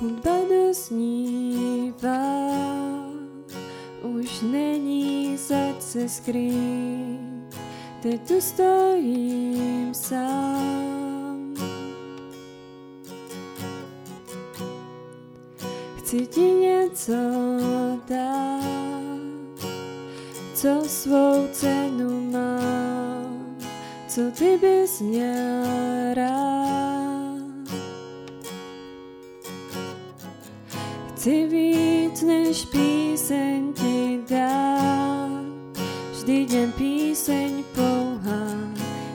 Hudba doznívá, už není za se skrýt, teď tu stojím sám. Chci ti něco dát, co svou cenu má, co ty bys měl rád. Chci víc než píseň ti dát, vždyť jen píseň pouhá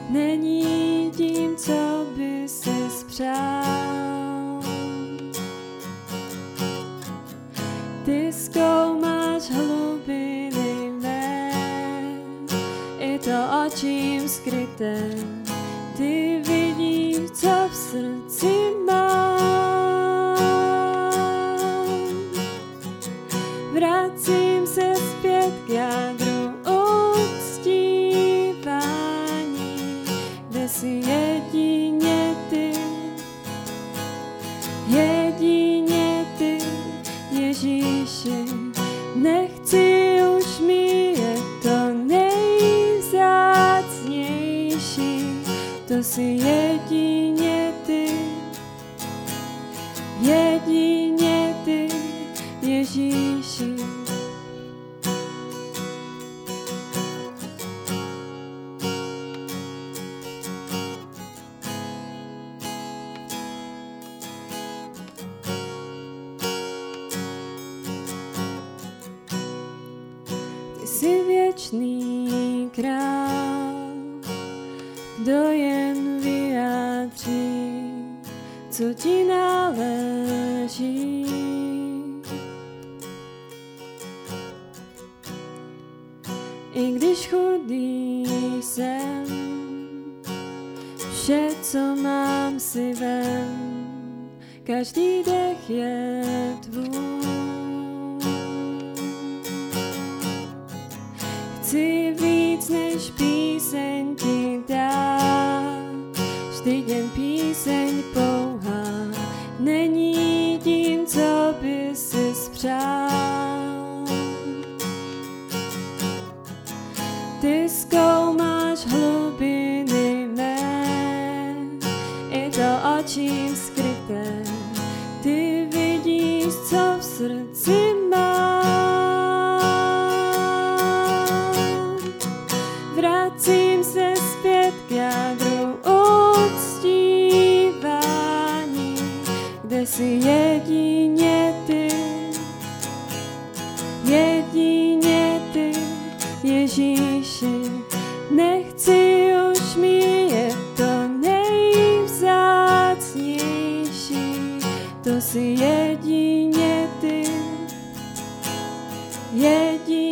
není tím, co by se spřál. Ty zkoumáš hlubiny mé, i to očím skryté, to si jedině ty, jedině ty, Ježíši. Ty jsi věčný král, kdo jen vyjádří, co ti náleží. I když chudý jsem, vše, co mám, si vem, každý dech je tvůj. Chci spřál. Ty zkoumáš hlubiny mé, i to očím skryté, ty vidíš, co v srdci mám. Vracím se zpět k jádru uctívání, kde si jedině Ježíši. Nechci už míjet to nejvzácnější, to si jedině ty, jedině